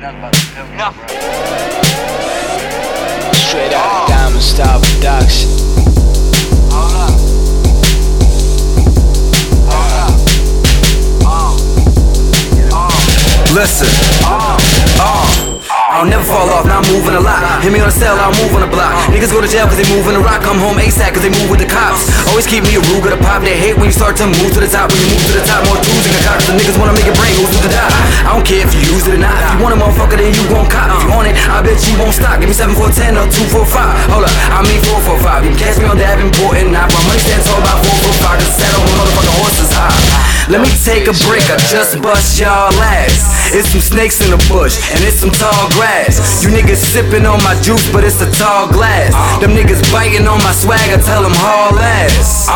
Nothing. Straight out of Diamond Style Production. Hold up. Hold oh. Oh. I'll never fall off, now I'm moving a lot. Hit me on the cell, I'll move on the block. Niggas go to jail cause they moving the rock. Come home ASAP cause they move with the cops. Always keep me a to pop. They hate when you start to move to the top. When you move to the top, more tools in the cops. The niggas wanna make your brain go through the die. I don't care if you use it or not. If you want a motherfucker, then you gon' cop. If you want it, I bet you won't stop. Give me 7 4 10 or 2 4 5. Hold up, I mean 4 4 5. You can catch me on that important knock. My money stands tall about 4 4 5. Cause saddle on motherfucking horses high. Let me take a break, I just bust y'all ass. It's some snakes in the bush, and it's some tall grass. You niggas sipping on my juice, but it's a tall glass. Them niggas biting on my swag, I tell them haul ass.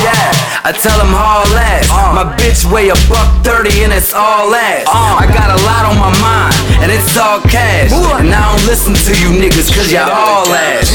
Yeah, I tell them haul ass. My bitch weigh a buck 30 and it's all ass. I got a lot on my mind, and it's all cash. And I don't listen to you niggas, cause y'all all ass.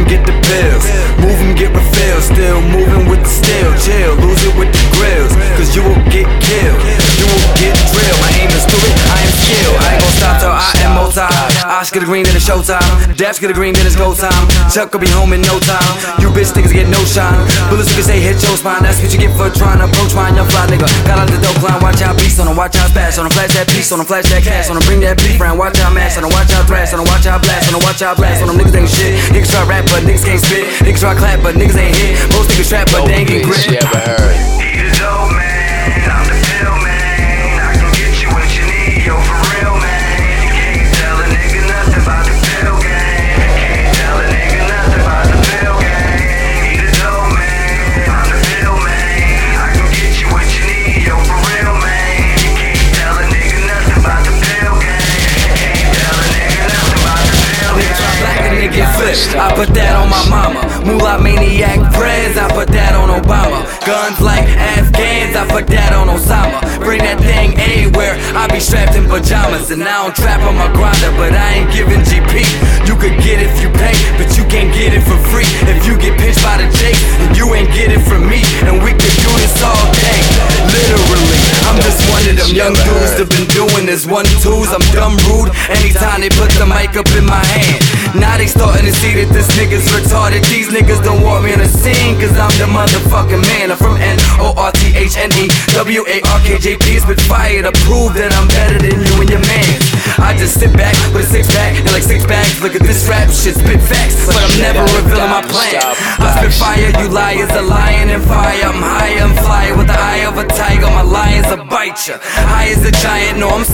'Em, get the pills, move and get refills. Still moving with the steel. Chill, lose it with the grills. Cause you will get killed. You will get drilled. My aim is stupid, I am skilled. I ain't gon' stop till I am multi. Oscar the green, then it's showtime. Daps get the green, then it's go time. Chuck will be home in no time. Bitch niggas get no shine. Bullets you can say hit your spine. That's what you get for trying to approach mine. Young fly nigga. Got out the dope line. Watch out beast on them. Watch out splash on them. Flash that piece on them. Flash that cash on them. Bring that beef round. Watch out mash on them. Watch out thrash on them. Watch out blast on them. Watch out blast on them. Niggas ain't shit. Niggas try rap, but niggas can't spit. Niggas try clap, but niggas ain't hit. Most niggas trap, but they ain't get Biggest you grit. ever heard. Put that on my mama. Moolah maniac prez, I put that on Obama. Guns like Afghans, I put that on Osama. Bring that thing anywhere, I be strapped in pajamas. And now I don't trap on my grinder, but I ain't giving GP. You could get if you pay, but you young dudes that been doing this one twos. I'm dumb rude anytime they put the mic up in my hand. Now they starting to see that this nigga's retarded. These niggas don't want me on the scene, cause I'm the motherfucking man. I'm from N O R T H N E W A R K J P. Spit fire to prove that I'm better than you and your man. I just sit back with a six pack and like six bags. Look at this rap shit, spit facts, but I'm never revealing my plan. I spit fire, you liars, a lion and fire. I'm high, I'm flying with the eye of a tiger. My lions will bite ya. High as a giant, no, I'm